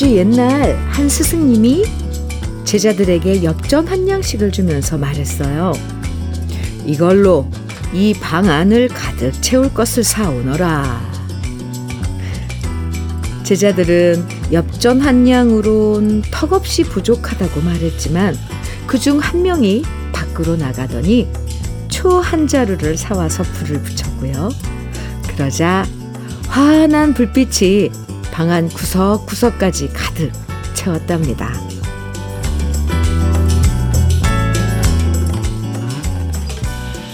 아주 옛날 한 스승님이 제자들에게 엽전 한 양씩을 주면서 말했어요. 이걸로 이 방 안을 가득 채울 것을 사오너라. 제자들은 엽전 한 양으론 턱없이 부족하다고 말했지만 그 중 한 명이 밖으로 나가더니 초 한 자루를 사와서 불을 붙였고요. 그러자 환한 불빛이 방 안 구석구석까지 가득 채웠답니다.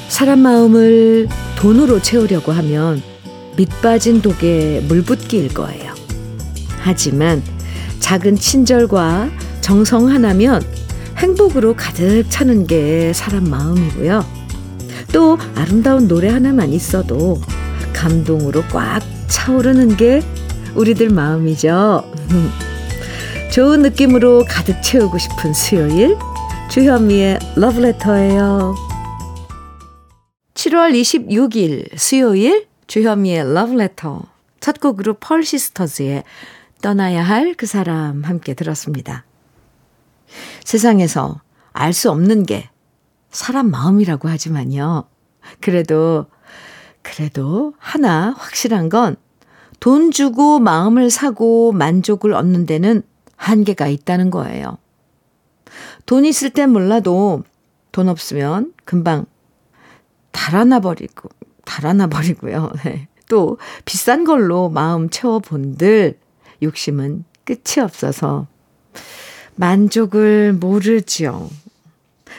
사람 마음을 돈으로 채우려고 하면 밑빠진 독에 물붓기일 거예요. 하지만 작은 친절과 정성 하나면 행복으로 가득 차는 게 사람 마음이고요. 또 아름다운 노래 하나만 있어도 감동으로 꽉 차오르는 게 우리들 마음이죠. 좋은 느낌으로 가득 채우고 싶은 수요일 주현미의 러브레터예요. 7월 26일 수요일 주현미의 러브레터 첫 곡으로 펄시스터즈의 떠나야 할 그 사람 함께 들었습니다. 세상에서 알 수 없는 게 사람 마음이라고 하지만요. 그래도 그래도 하나 확실한 건 돈 주고 마음을 사고 만족을 얻는 데는 한계가 있다는 거예요. 돈 있을 땐 몰라도 돈 없으면 금방 달아나 버리고, 달아나 버리고요. 네. 또 비싼 걸로 마음 채워 본들 욕심은 끝이 없어서 만족을 모르지요.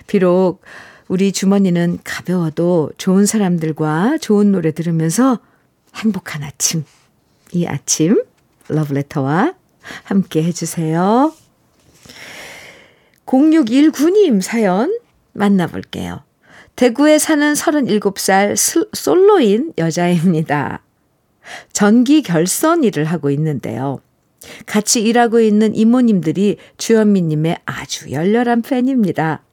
비록 우리 주머니는 가벼워도 좋은 사람들과 좋은 노래 들으면서 행복한 아침. 이 아침 러브레터와 함께 해주세요. 0619님 사연 만나볼게요. 대구에 사는 37살 솔로인 여자입니다. 전기 결선 일을 하고 있는데요. 같이 일하고 있는 이모님들이 주현미님의 아주 열렬한 팬입니다.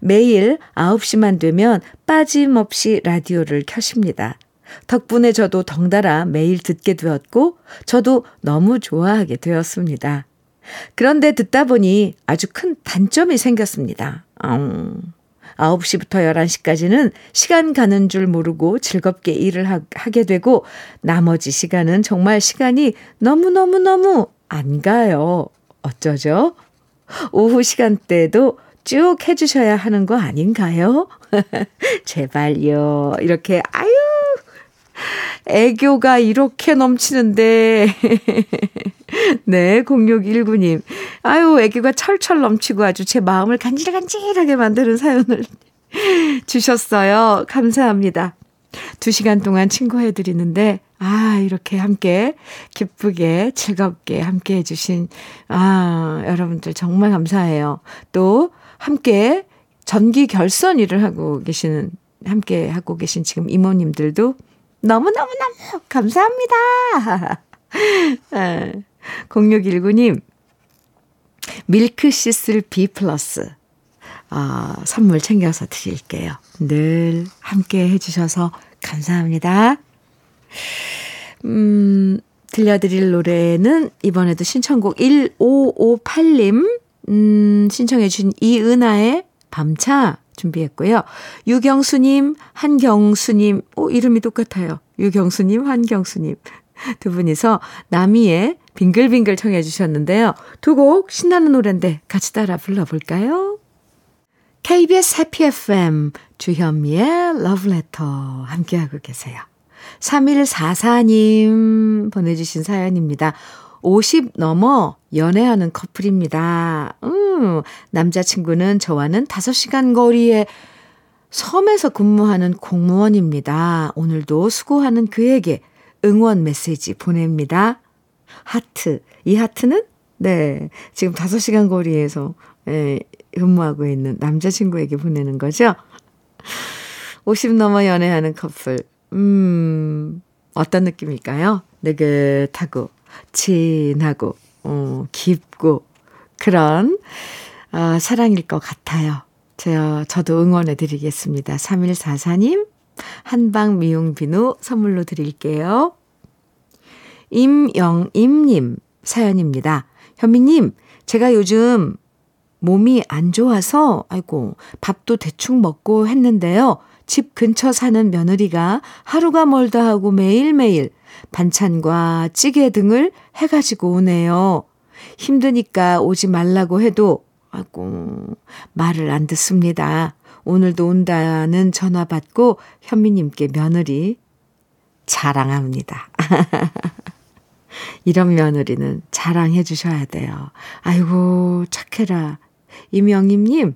매일 9시만 되면 빠짐없이 라디오를 켜십니다. 덕분에 저도 덩달아 매일 듣게 되었고, 저도 너무 좋아하게 되었습니다. 그런데 듣다 보니 아주 큰 단점이 생겼습니다. 음, 9시부터 11시까지는 시간 가는 줄 모르고 즐겁게 일을 하, 하게 되고, 나머지 시간은 정말 시간이 너무너무너무 안 가요. 어쩌죠? 오후 시간대도 쭉 해주셔야 하는 거 아닌가요? 제발요. 이렇게, 아유, 애교가 이렇게 넘치는데. 네, 0619님. 아유, 애교가 철철 넘치고 아주 제 마음을 간질간질하게 만드는 사연을 주셨어요. 감사합니다. 두 시간 동안 친구해드리는데, 아, 이렇게 함께 기쁘게 즐겁게 함께 해주신, 아, 여러분들 정말 감사해요. 또, 함께 전기 결선 일을 하고 계시는, 함께 하고 계신 지금 이모님들도 너무너무너무 감사합니다. 0619님, 밀크시슬 B 플러스, 아, 선물 챙겨서 드릴게요. 늘 함께 해주셔서 감사합니다. 음, 들려드릴 노래는 이번에도 신청곡 1558님, 음, 신청해주신 이은아의 밤차 준비했고요. 유경수님, 한경수님, 오, 이름이 똑같아요. 유경수님, 한경수님. 두 분이서 나미의 빙글빙글 청해 주셨는데요. 두 곡 신나는 노래인데 같이 따라 불러볼까요? KBS 해피 FM 주현미의 러브레터 함께하고 계세요. 3144님 보내주신 사연입니다. 50 넘어 연애하는 커플입니다. 음, 남자친구는 저와는 5시간 거리에 섬에서 근무하는 공무원입니다. 오늘도 수고하는 그에게 응원 메시지 보냅니다. 하트. 이 하트는? 네. 지금 5시간 거리에서 예, 근무하고 있는 남자친구에게 보내는 거죠. 50 넘어 연애하는 커플. 음, 어떤 느낌일까요? 느긋하고, 진하고, 어, 깊고, 그런, 어, 사랑일 것 같아요. 저, 저도 응원해 드리겠습니다. 3144님, 한방 미용 비누 선물로 드릴게요. 임영임님 사연입니다. 현미님, 제가 요즘 몸이 안 좋아서, 아이고, 밥도 대충 먹고 했는데요. 집 근처 사는 며느리가 하루가 멀다 하고 매일매일 반찬과 찌개 등을 해가지고 오네요. 힘드니까 오지 말라고 해도, 아이고, 말을 안 듣습니다. 오늘도 온다는 전화 받고 현미님께 며느리 자랑합니다. 이런 며느리는 자랑해 주셔야 돼요. 아이고, 착해라. 이명임님,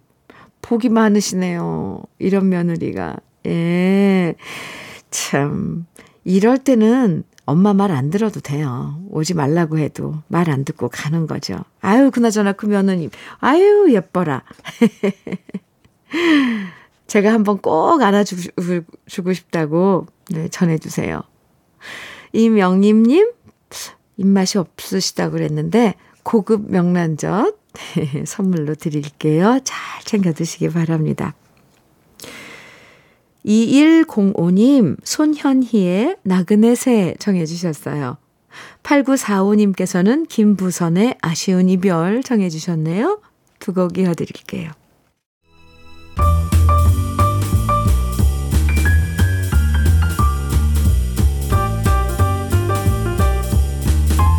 복이 많으시네요. 이런 며느리가. 예. 참, 이럴 때는 엄마 말 안 들어도 돼요. 오지 말라고 해도 말 안 듣고 가는 거죠. 아유, 그나저나 그 며느님. 아유, 예뻐라. 제가 한번 꼭 안아주고 싶다고 네, 전해주세요. 이명림님, 입맛이 없으시다고 그랬는데, 고급 명란젓 선물로 드릴게요. 잘 챙겨 드시기 바랍니다. 2105님, 손현희의 나그네 새 정해 주셨어요. 8945님께서는 김부선의 아쉬운 이별 정해 주셨네요. 두 곡 이어드릴게요.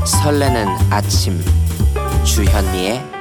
설레는 아침 주현미의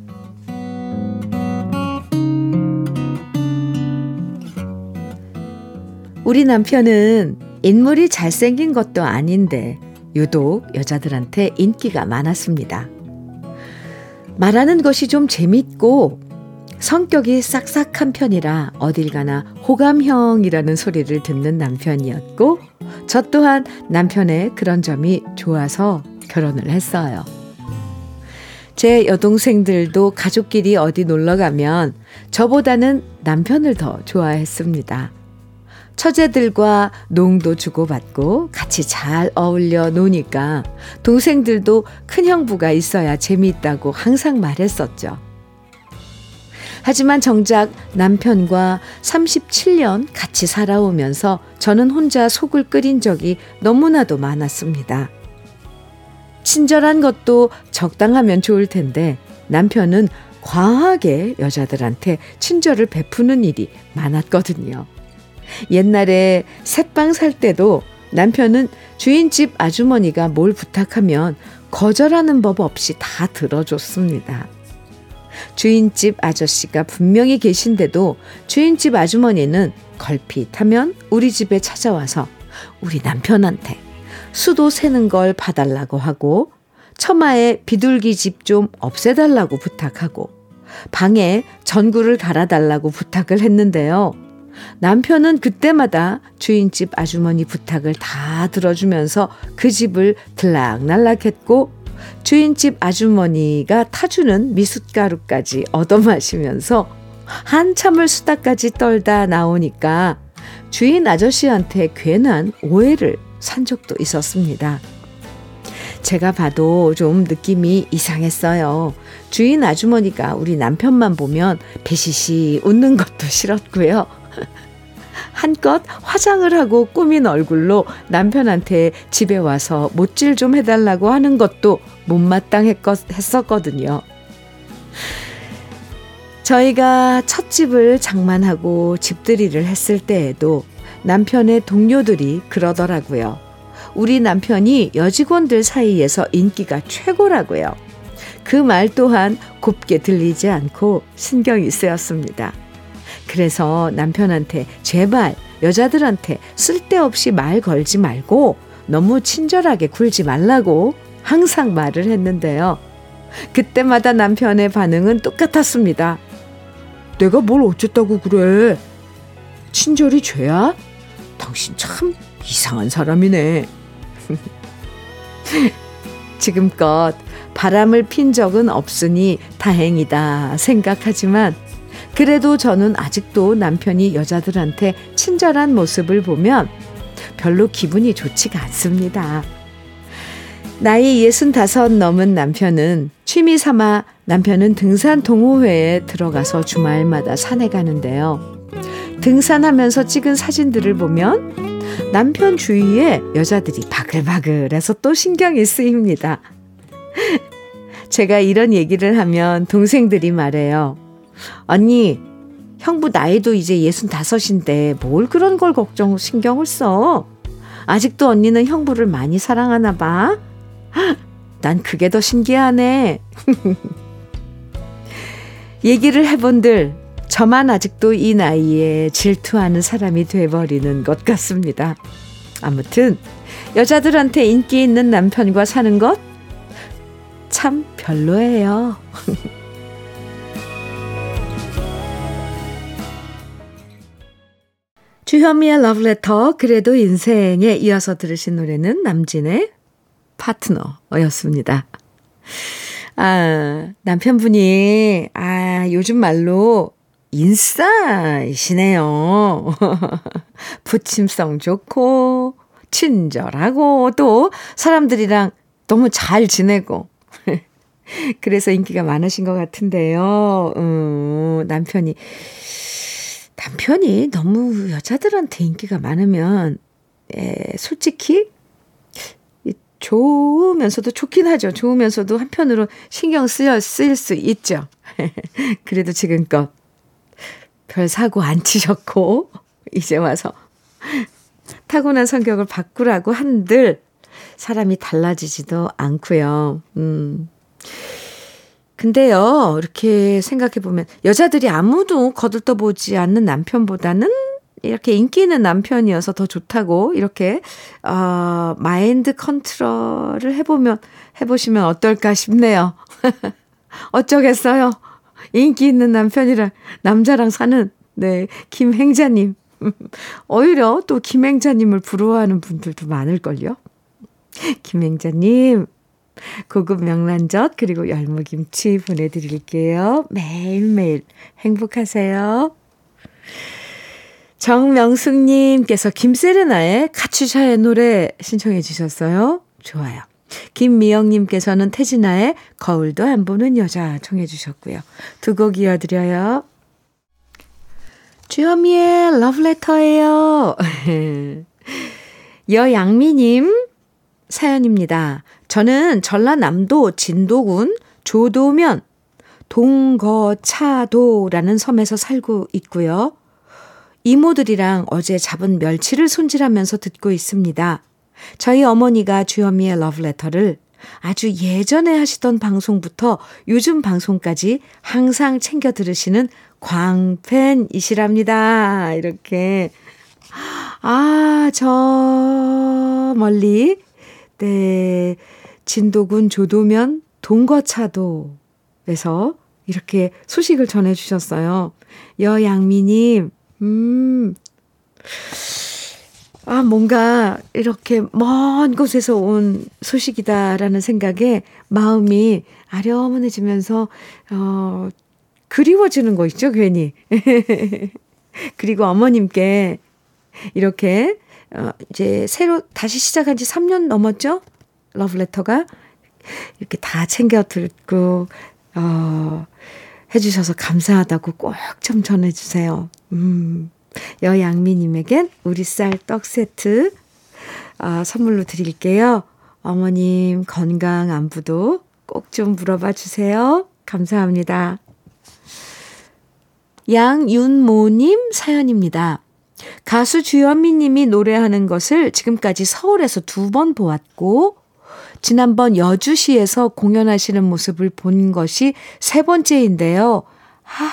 우리 남편은 인물이 잘생긴 것도 아닌데 유독 여자들한테 인기가 많았습니다. 말하는 것이 좀 재밌고 성격이 싹싹한 편이라 어딜 가나 호감형이라는 소리를 듣는 남편이었고 저 또한 남편의 그런 점이 좋아서 결혼을 했어요. 제 여동생들도 가족끼리 어디 놀러 가면 저보다는 남편을 더 좋아했습니다. 처제들과 농도 주고받고 같이 잘 어울려 노니까 동생들도 큰 형부가 있어야 재미있다고 항상 말했었죠. 하지만 정작 남편과 37년 같이 살아오면서 저는 혼자 속을 끓인 적이 너무나도 많았습니다. 친절한 것도 적당하면 좋을 텐데 남편은 과하게 여자들한테 친절을 베푸는 일이 많았거든요. 옛날에 새빵 살 때도 남편은 주인집 아주머니가 뭘 부탁하면 거절하는 법 없이 다 들어줬습니다. 주인집 아저씨가 분명히 계신데도 주인집 아주머니는 걸핏하면 우리 집에 찾아와서 우리 남편한테 수도 새는 걸 봐달라고 하고 처마에 비둘기 집 좀 없애달라고 부탁하고 방에 전구를 달아달라고 부탁을 했는데요. 남편은 그때마다 주인집 아주머니 부탁을 다 들어주면서 그 집을 들락날락했고 주인집 아주머니가 타주는 미숫가루까지 얻어마시면서 한참을 수다까지 떨다 나오니까 주인 아저씨한테 괜한 오해를 산 적도 있었습니다. 제가 봐도 좀 느낌이 이상했어요. 주인 아주머니가 우리 남편만 보면 배시시 웃는 것도 싫었고요. 한껏 화장을 하고 꾸민 얼굴로 남편한테 집에 와서 못질 좀 해달라고 하는 것도 못마땅했었거든요. 저희가 첫 집을 장만하고 집들이를 했을 때에도 남편의 동료들이 그러더라고요. 우리 남편이 여직원들 사이에서 인기가 최고라고요. 그 말 또한 곱게 들리지 않고 신경이 쓰였습니다. 그래서 남편한테 제발 여자들한테 쓸데없이 말 걸지 말고 너무 친절하게 굴지 말라고 항상 말을 했는데요. 그때마다 남편의 반응은 똑같았습니다. 내가 뭘 어쨌다고 그래? 친절이 죄야? 당신 참 이상한 사람이네. 지금껏 바람을 핀 적은 없으니 다행이다 생각하지만 그래도 저는 아직도 남편이 여자들한테 친절한 모습을 보면 별로 기분이 좋지가 않습니다. 나이 65 넘은 남편은 취미 삼아 남편은 등산 동호회에 들어가서 주말마다 산에 가는데요. 등산하면서 찍은 사진들을 보면 남편 주위에 여자들이 바글바글해서 또 신경이 쓰입니다. 제가 이런 얘기를 하면 동생들이 말해요. 언니, 형부 나이도 이제 65인데 뭘 그런 걸 걱정, 신경을 써? 아직도 언니는 형부를 많이 사랑하나 봐? 난 그게 더 신기하네. 얘기를 해본들 저만 아직도 이 나이에 질투하는 사람이 돼버리는 것 같습니다. 아무튼 여자들한테 인기 있는 남편과 사는 것 참 별로예요. 주현미의 러브레터 그래도 인생에 이어서 들으신 노래는 남진의 파트너였습니다. 아, 남편분이, 아, 요즘 말로 인싸이시네요. 부침성 좋고, 친절하고, 또 사람들이랑 너무 잘 지내고. 그래서 인기가 많으신 것 같은데요. 음, 남편이, 남편이 너무 여자들한테 인기가 많으면, 에, 솔직히, 좋으면서도 좋긴 하죠. 좋으면서도 한편으로 신경 쓰여 쓰일 수 있죠. 그래도 지금껏 별 사고 안 치셨고, 이제 와서 타고난 성격을 바꾸라고 한들 사람이 달라지지도 않고요. 음. 근데요, 이렇게 생각해 보면, 여자들이 아무도 거들떠보지 않는 남편보다는 이렇게 인기 있는 남편이어서 더 좋다고, 이렇게, 어, 마인드 컨트롤을 해보면, 해보시면 어떨까 싶네요. 어쩌겠어요. 인기 있는 남편이랑 남자랑 사는, 네, 김행자님. 오히려 또 김행자님을 부러워하는 분들도 많을걸요. 김행자님, 고급 명란젓, 그리고 열무김치 보내드릴게요. 매일매일 행복하세요. 정명숙님께서 김세레나의 카츄샤의 노래 신청해 주셨어요. 좋아요. 김미영님께서는 태진아의 거울도 안 보는 여자 청해 주셨고요. 두 곡 이어드려요. 주현미의 러브레터예요. 여양미님 사연입니다. 저는 전라남도 진도군 조도면 동거차도라는 섬에서 살고 있고요. 이모들이랑 어제 잡은 멸치를 손질하면서 듣고 있습니다. 저희 어머니가 주현미의 러브레터를 아주 예전에 하시던 방송부터 요즘 방송까지 항상 챙겨 들으시는 광팬이시랍니다. 이렇게. 아, 저 멀리, 네, 진도군 조도면 동거차도에서 이렇게 소식을 전해주셨어요. 여양미님, 음, 아, 뭔가 이렇게 먼 곳에서 온 소식이다라는 생각에 마음이 아련해지면서, 어, 그리워지는 거 있죠, 괜히. 그리고 어머님께 이렇게, 어, 이제 새로 다시 시작한 지 3년 넘었죠? 러브레터가. 이렇게 다 챙겨 듣고, 어, 해주셔서 감사하다고 꼭 좀 전해주세요. 음, 여양미님에겐 우리 쌀 떡 세트 아, 선물로 드릴게요. 어머님 건강 안부도 꼭 좀 물어봐 주세요. 감사합니다. 양윤모님 사연입니다. 가수 주현미 님이 노래하는 것을 지금까지 서울에서 두 번 보았고, 지난번 여주시에서 공연하시는 모습을 본 것이 세 번째인데요. 하,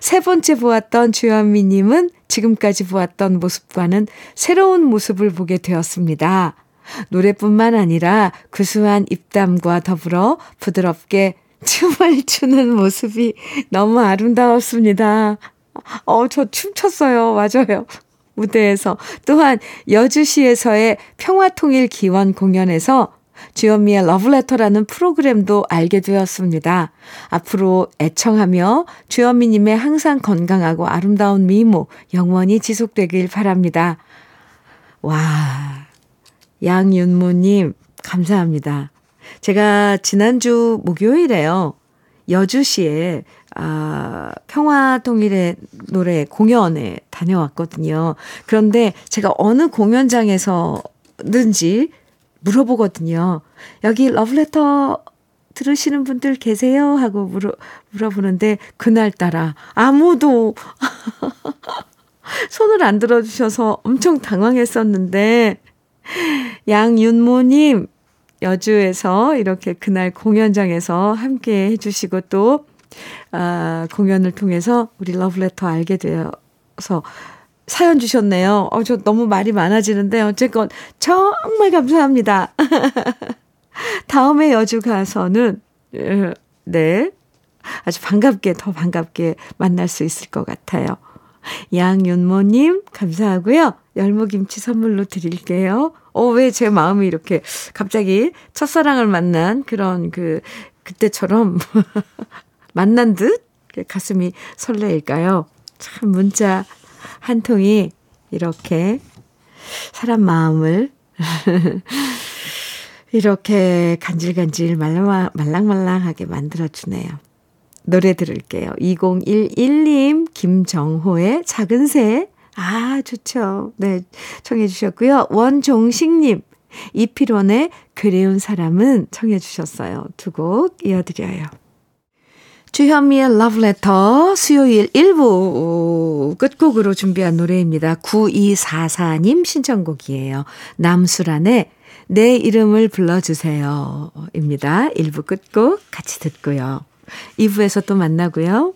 세 번째 보았던 주현미님은 지금까지 보았던 모습과는 새로운 모습을 보게 되었습니다. 노래뿐만 아니라 구수한 입담과 더불어 부드럽게 춤을 추는 모습이 너무 아름다웠습니다. 어, 저 춤췄어요. 맞아요. 무대에서. 또한 여주시에서의 평화통일 기원 공연에서 주현미의 러브레터라는 프로그램도 알게 되었습니다. 앞으로 애청하며 주현미님의 항상 건강하고 아름다운 미모 영원히 지속되길 바랍니다. 와, 양윤모님, 감사합니다. 제가 지난주 목요일에요. 여주시에 아, 평화통일의 노래 공연에 다녀왔거든요. 그런데 제가 어느 공연장에서든지 물어보거든요. 여기 러브레터 들으시는 분들 계세요? 하고 물어, 물어보는데 그날따라 아무도 손을 안 들어주셔서 엄청 당황했었는데 양윤모님 여주에서 이렇게 그날 공연장에서 함께 해주시고 또 아, 공연을 통해서 우리 러브레터 알게 되어서 사연 주셨네요. 어, 저 너무 말이 많아지는데 어쨌건 정말 감사합니다. 다음에 여주 가서는 어, 네 아주 반갑게 더 반갑게 만날 수 있을 것 같아요. 양윤모님 감사하고요. 열무김치 선물로 드릴게요. 어, 왜 제 마음이 이렇게 갑자기 첫사랑을 만난 그런 그, 그때처럼 만난 듯 가슴이 설레일까요? 참 문자 한 통이 이렇게 사람 마음을 이렇게 간질간질 말랑말랑하게 만들어주네요. 노래 들을게요. 2011님, 김정호의 작은 새. 아, 좋죠. 네, 청해 주셨고요. 원종식님, 이필원의 그리운 사람은 청해 주셨어요. 두 곡 이어드려요. 주현미의 러브레터 수요일 1부 끝곡으로 준비한 노래입니다. 9244님 신청곡이에요. 남수란의 내 이름을 불러주세요. 입니다. 1부 끝곡 같이 듣고요. 2부에서 또 만나고요.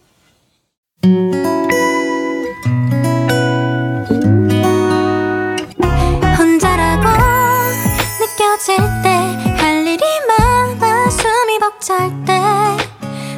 혼자라고 느껴질 때 할 일이 많아 숨이 벅찰 때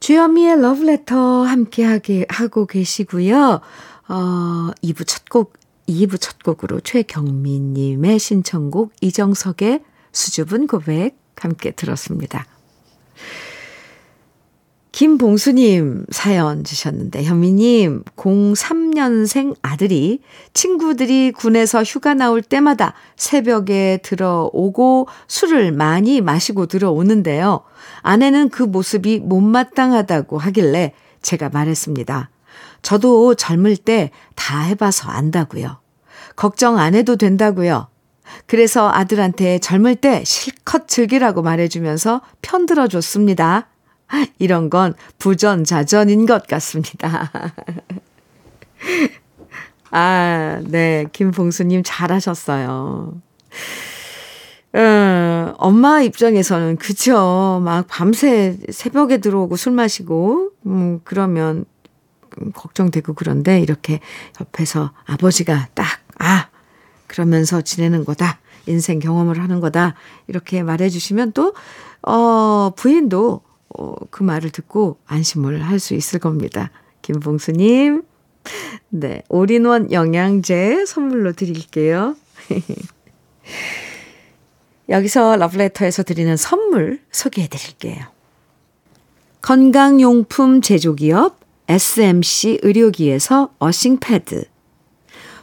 주현미의 Letter 함께 하게 하고 계시고요. 어, 2부 첫 곡, 2부 첫 곡으로 최경민 님의 신청곡 이정석의 수줍은 고백 함께 들었습니다. 김봉수님 사연 주셨는데, 현미님, 03년생 아들이 친구들이 군에서 휴가 나올 때마다 새벽에 들어오고 술을 많이 마시고 들어오는데요. 아내는 그 모습이 못마땅하다고 하길래 제가 말했습니다. 저도 젊을 때 다 해봐서 안다고요. 걱정 안 해도 된다고요. 그래서 아들한테 젊을 때 실컷 즐기라고 말해주면서 편들어 줬습니다. 이런 건 부전자전인 것 같습니다. 아, 네. 김봉수님 잘하셨어요. 어, 엄마 입장에서는, 그쵸. 막 밤새 새벽에 들어오고 술 마시고, 음, 그러면 음, 걱정되고 그런데 이렇게 옆에서 아버지가 딱, 아, 그러면서 지내는 거다. 인생 경험을 하는 거다. 이렇게 말해주시면 또, 어, 부인도 어, 그 말을 듣고 안심을 할 수 있을 겁니다. 김봉수님, 네, 올인원 영양제 선물로 드릴게요. 여기서 러브레터에서 드리는 선물 소개해 드릴게요. 건강용품 제조기업 SMC 의료기에서 어싱패드,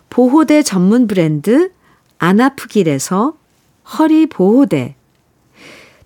보호대 전문 브랜드 아나프길에서 허리보호대,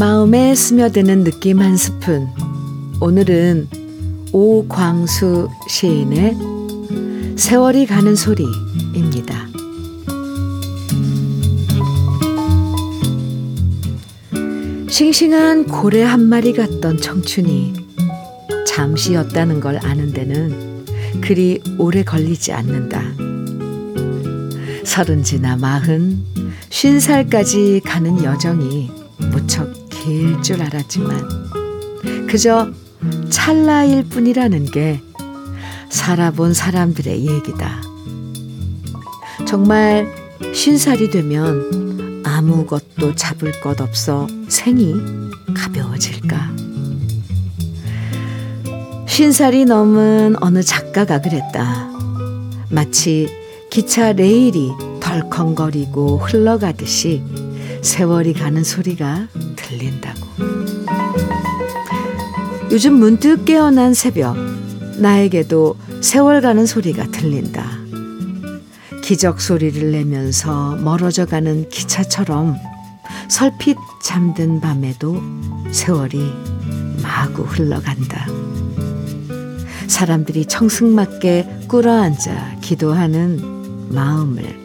마음에 스며드는 느낌 한 스푼. 오늘은 오광수 시인의 세월이 가는 소리입니다. 싱싱한 고래 한 마리 같던 청춘이 잠시였다는 걸 아는 데는 그리 오래 걸리지 않는다. 서른 지나 마흔, 쉰 살까지 가는 여정이 무척 길 줄 알았지만 그저 찰나일 뿐이라는 게 살아본 사람들의 얘기다. 정말 쉰 살이 되면 아무것도 잡을 것 없어 생이 가벼워질까? 쉰 살이 넘은 어느 작가가 그랬다. 마치 기차 레일이 덜컹거리고 흘러가듯이 세월이 가는 소리가 들린다고. 요즘 문득 깨어난 새벽, 나에게도 세월 가는 소리가 들린다. 기적 소리를 내면서 멀어져 가는 기차처럼 설핏 잠든 밤에도 세월이 마구 흘러간다. 사람들이 청승맞게 꿇어앉아 기도하는 마음을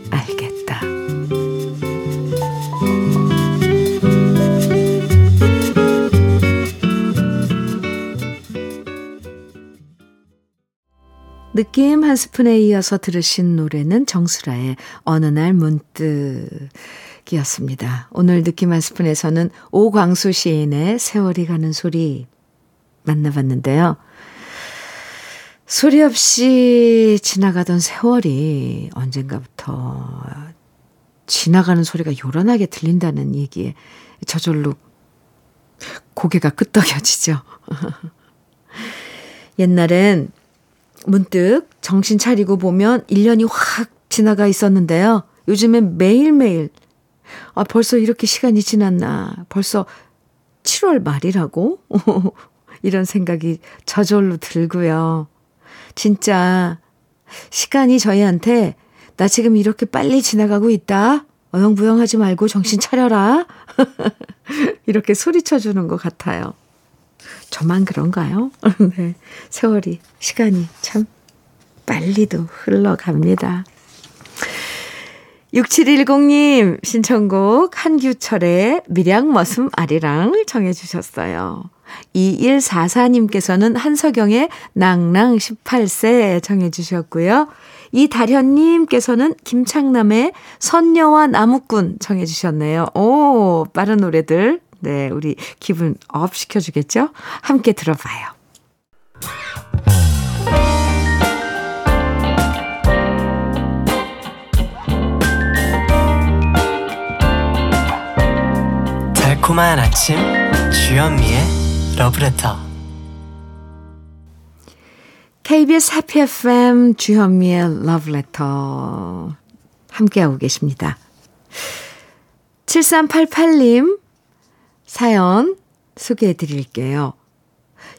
느낌 한 스푼에 이어서 들으신 노래는 정수라의 어느 날 문득이었습니다. 오늘 느낌 한 스푼에서는 오광수 시인의 세월이 가는 소리 만나봤는데요. 소리 없이 지나가던 세월이 언젠가부터 지나가는 소리가 요란하게 들린다는 얘기에 저절로 고개가 끄덕여지죠. 옛날엔 문득 정신 차리고 보면 1년이 확 지나가 있었는데요. 요즘엔 매일매일, 아, 벌써 이렇게 시간이 지났나. 벌써 7월 말이라고? 이런 생각이 저절로 들고요. 진짜, 시간이 저희한테, 나 지금 이렇게 빨리 지나가고 있다. 어영부영 하지 말고 정신 차려라. 이렇게 소리쳐 주는 것 같아요. 저만 그런가요? 네. 세월이, 시간이 참 빨리도 흘러갑니다. 6710님 신청곡 한규철의 밀양머슴 아리랑을 청해 주셨어요. 2144님께서는 한석영의 낭낭 18세 청해 주셨고요. 이다현님께서는 김창남의 선녀와 나무꾼 청해 주셨네요. 오, 빠른 노래들 네, 우리 기분 up 시켜주겠죠? 함께 들어봐요. 달콤한 아침 주현미의 러브레터 KBS 해피 FM 주현미의 러브레터 함께하고 계십니다. 7388님 사연 소개해 드릴게요.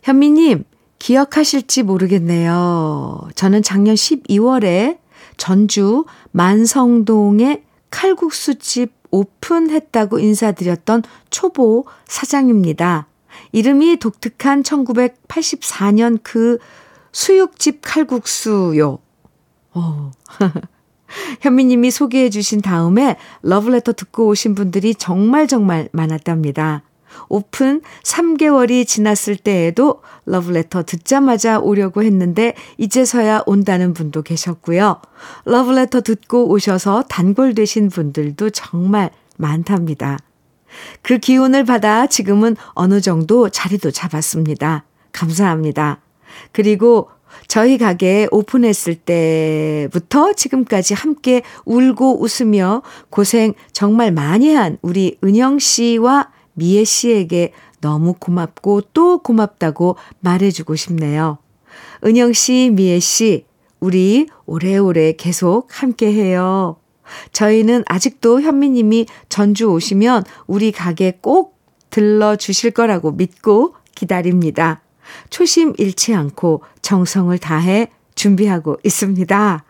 현미님, 기억하실지 모르겠네요. 저는 작년 12월에 전주 만성동에 칼국수집 오픈했다고 인사드렸던 초보 사장입니다. 이름이 독특한 1984년 그 수육집 칼국수요. 오. 현미님이 소개해 주신 다음에 러브레터 듣고 오신 분들이 정말 정말 많았답니다. 오픈 3개월이 지났을 때에도 러브레터 듣자마자 오려고 했는데 이제서야 온다는 분도 계셨고요. 러브레터 듣고 오셔서 단골 되신 분들도 정말 많답니다. 그 기운을 받아 지금은 어느 정도 자리도 잡았습니다. 감사합니다. 그리고 저희 가게 오픈했을 때부터 지금까지 함께 울고 웃으며 고생 정말 많이 한 우리 은영 씨와 미애 씨에게 너무 고맙고 또 고맙다고 말해주고 싶네요. 은영 씨, 미애 씨, 우리 오래오래 계속 함께 해요. 저희는 아직도 현미님이 전주 오시면 우리 가게 꼭 들러주실 거라고 믿고 기다립니다. 초심 잃지 않고 정성을 다해 준비하고 있습니다.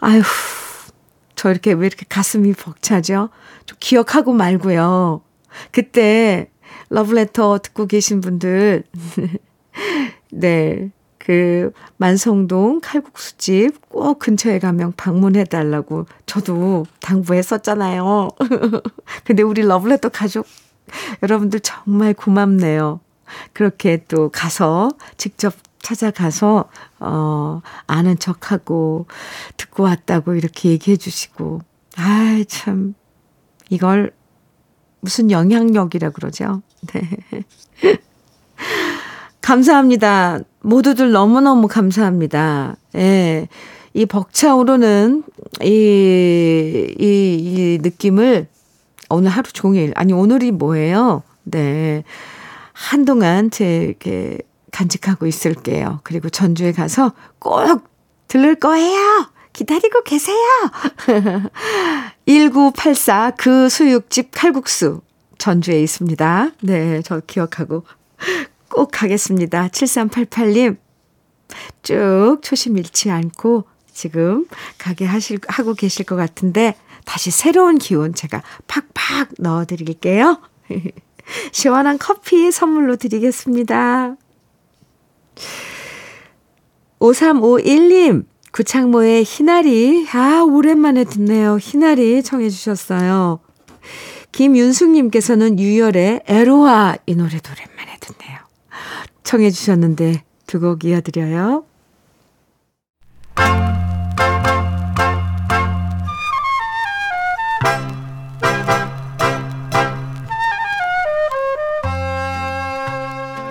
아휴, 저 이렇게 왜 이렇게 가슴이 벅차죠? 좀 기억하고 말고요. 그때 러브레터 듣고 계신 분들, 네, 그 만성동 칼국수집 꼭 근처에 가면 방문해 달라고 저도 당부했었잖아요. 근데 우리 러브레터 가족 여러분들 정말 고맙네요. 그렇게 또 가서 직접 찾아가서 어 아는 척하고 듣고 왔다고 이렇게 얘기해 주시고 아 참 이걸 무슨 영향력이라 그러죠. 네. 감사합니다. 모두들 너무너무 감사합니다. 예. 이 벅차오르는 이, 이, 이 느낌을 오늘 하루 종일, 아니, 오늘이 뭐예요? 네. 한동안 제 이렇게 간직하고 있을게요. 그리고 전주에 가서 꼭 들를 거예요. 기다리고 계세요. 1984 그 수육집 칼국수 전주에 있습니다. 네, 저 기억하고 꼭 가겠습니다. 7388님 쭉 초심 잃지 않고 지금 가게 하실 하고 계실 것 같은데 다시 새로운 기운 제가 팍팍 넣어 드릴게요. 시원한 커피 선물로 드리겠습니다. 5351님, 구창모의 희나리, 아, 오랜만에 듣네요. 희나리 청해주셨어요. 김윤숙님께서는 유열의 에로아, 이 노래도 오랜만에 듣네요. 청해주셨는데, 두 곡 이어드려요.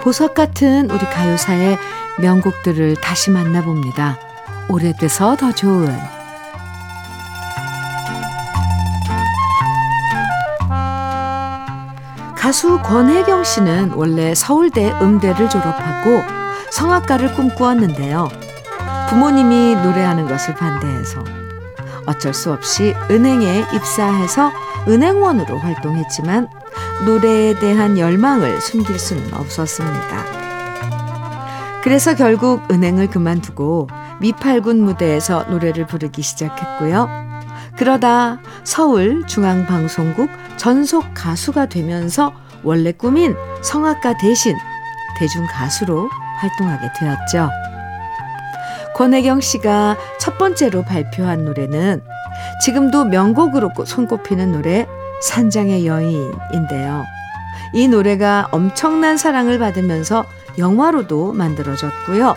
보석 같은 우리 가요사의 명곡들을 다시 만나봅니다. 오래돼서 더 좋은 가수 권혜경 씨는 원래 서울대 음대를 졸업하고 성악가를 꿈꾸었는데요. 부모님이 노래하는 것을 반대해서 어쩔 수 없이 은행에 입사해서 은행원으로 활동했지만 노래에 대한 열망을 숨길 수는 없었습니다. 그래서 결국 은행을 그만두고 미팔군 무대에서 노래를 부르기 시작했고요. 그러다 서울 중앙방송국 전속 가수가 되면서 원래 꿈인 성악가 대신 대중 가수로 활동하게 되었죠. 권혜경 씨가 첫 번째로 발표한 노래는 지금도 명곡으로 손꼽히는 노래 산장의 여인인데요. 이 노래가 엄청난 사랑을 받으면서 영화로도 만들어졌고요.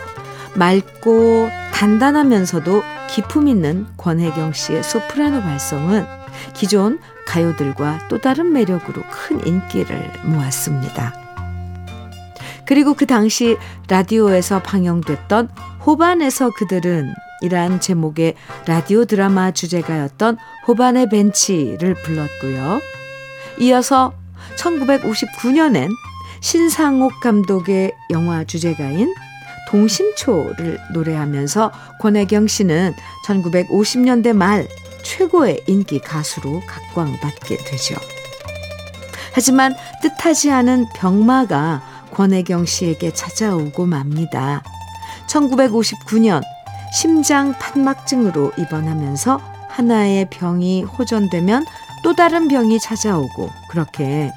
맑고 단단하면서도 기품 있는 권혜경 씨의 소프라노 발성은 기존 가요들과 또 다른 매력으로 큰 인기를 모았습니다. 그리고 그 당시 라디오에서 방영됐던 호반에서 그들은 이란 제목의 라디오 드라마 주제가였던 호반의 벤치를 불렀고요. 이어서 1959년엔 신상옥 감독의 영화 주제가인 동심초를 노래하면서 권혜경 씨는 1950년대 말 최고의 인기 가수로 각광받게 되죠. 하지만 뜻하지 않은 병마가 권혜경 씨에게 찾아오고 맙니다. 1959년 심장 판막증으로 입원하면서 하나의 병이 호전되면 또 다른 병이 찾아오고 그렇게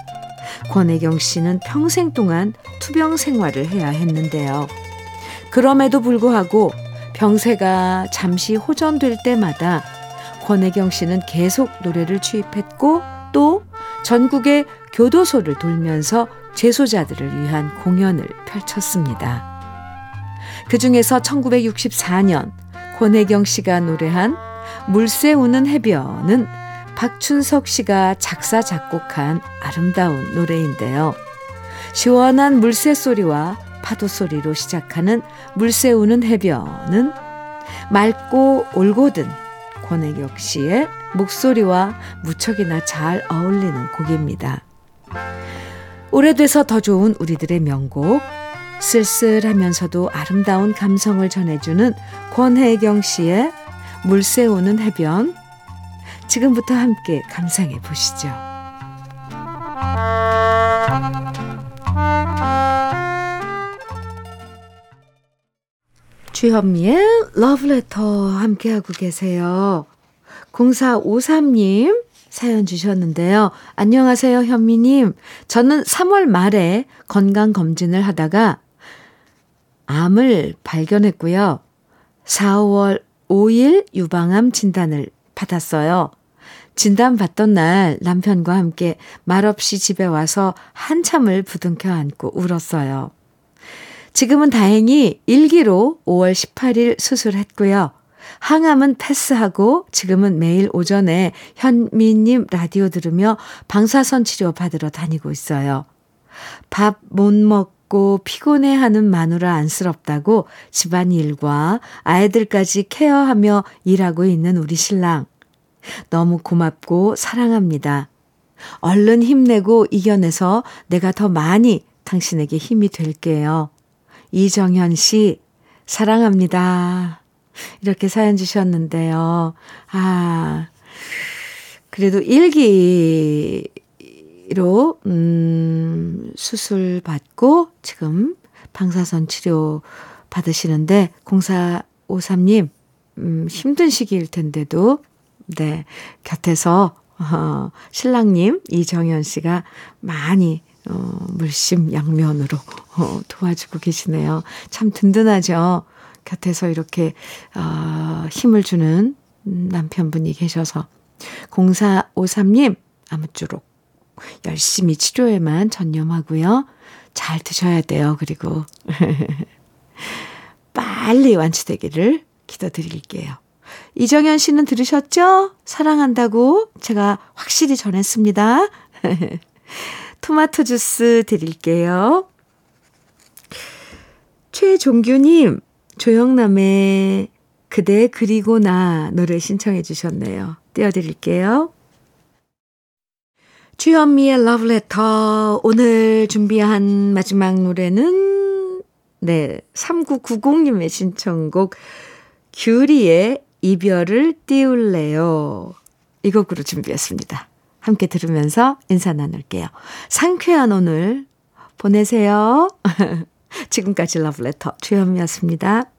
권혜경 씨는 평생 동안 투병 생활을 해야 했는데요. 그럼에도 불구하고 병세가 잠시 호전될 때마다 권혜경 씨는 계속 노래를 취입했고 또 전국의 교도소를 돌면서 재소자들을 위한 공연을 펼쳤습니다. 그 중에서 1964년 권혜경 씨가 노래한 물새 우는 해변은 박춘석 씨가 작사, 작곡한 아름다운 노래인데요. 시원한 물새 소리와 파도 소리로 시작하는 물새 우는 해변은 맑고 올곧은 권혜경 씨의 목소리와 무척이나 잘 어울리는 곡입니다. 오래돼서 더 좋은 우리들의 명곡, 쓸쓸하면서도 아름다운 감성을 전해주는 권혜경 씨의 물새 오는 해변, 지금부터 함께 감상해 보시죠. 주현미의 러브레터 함께하고 계세요. 0453님 사연 주셨는데요. 안녕하세요, 현미님. 저는 3월 말에 건강검진을 하다가 암을 발견했고요. 4월 5일 유방암 진단을 받았어요. 진단 받던 날 남편과 함께 말없이 집에 와서 한참을 부둥켜 안고 울었어요. 지금은 다행히 일기로 5월 18일 수술했고요. 항암은 패스하고 지금은 매일 오전에 현미님 라디오 들으며 방사선 치료 받으러 다니고 있어요. 밥 못 먹 고 피곤해하는 마누라 안쓰럽다고 집안 일과 아이들까지 케어하며 일하고 있는 우리 신랑. 너무 고맙고 사랑합니다. 얼른 힘내고 이겨내서 내가 더 많이 당신에게 힘이 될게요. 이정현 씨, 사랑합니다. 이렇게 사연 주셨는데요. 아, 그래도 일기 로, 음, 수술 받고 지금 방사선 치료 받으시는데, 0453님, 음, 힘든 시기일 텐데도, 네, 곁에서, 어, 신랑님, 이정현 씨가 많이 어, 물심 양면으로 어, 도와주고 계시네요. 참 든든하죠. 곁에서 이렇게 어, 힘을 주는 남편분이 계셔서 0453님 아무쪼록 열심히 치료에만 전념하고요. 잘 드셔야 돼요. 그리고 빨리 완치되기를 기도드릴게요. 이정현 씨는 들으셨죠? 사랑한다고 제가 확실히 전했습니다. 토마토 주스 드릴게요. 최종규님, 조영남의 그대 그리고 나 노래 신청해 주셨네요. 띄워드릴게요. 주현미의 러브레터 오늘 준비한 마지막 노래는 네 3990님의 신청곡 규리의 이별을 띄울래요. 이 곡으로 준비했습니다. 함께 들으면서 인사 나눌게요. 상쾌한 오늘 보내세요. 지금까지 러브레터 주현미였습니다.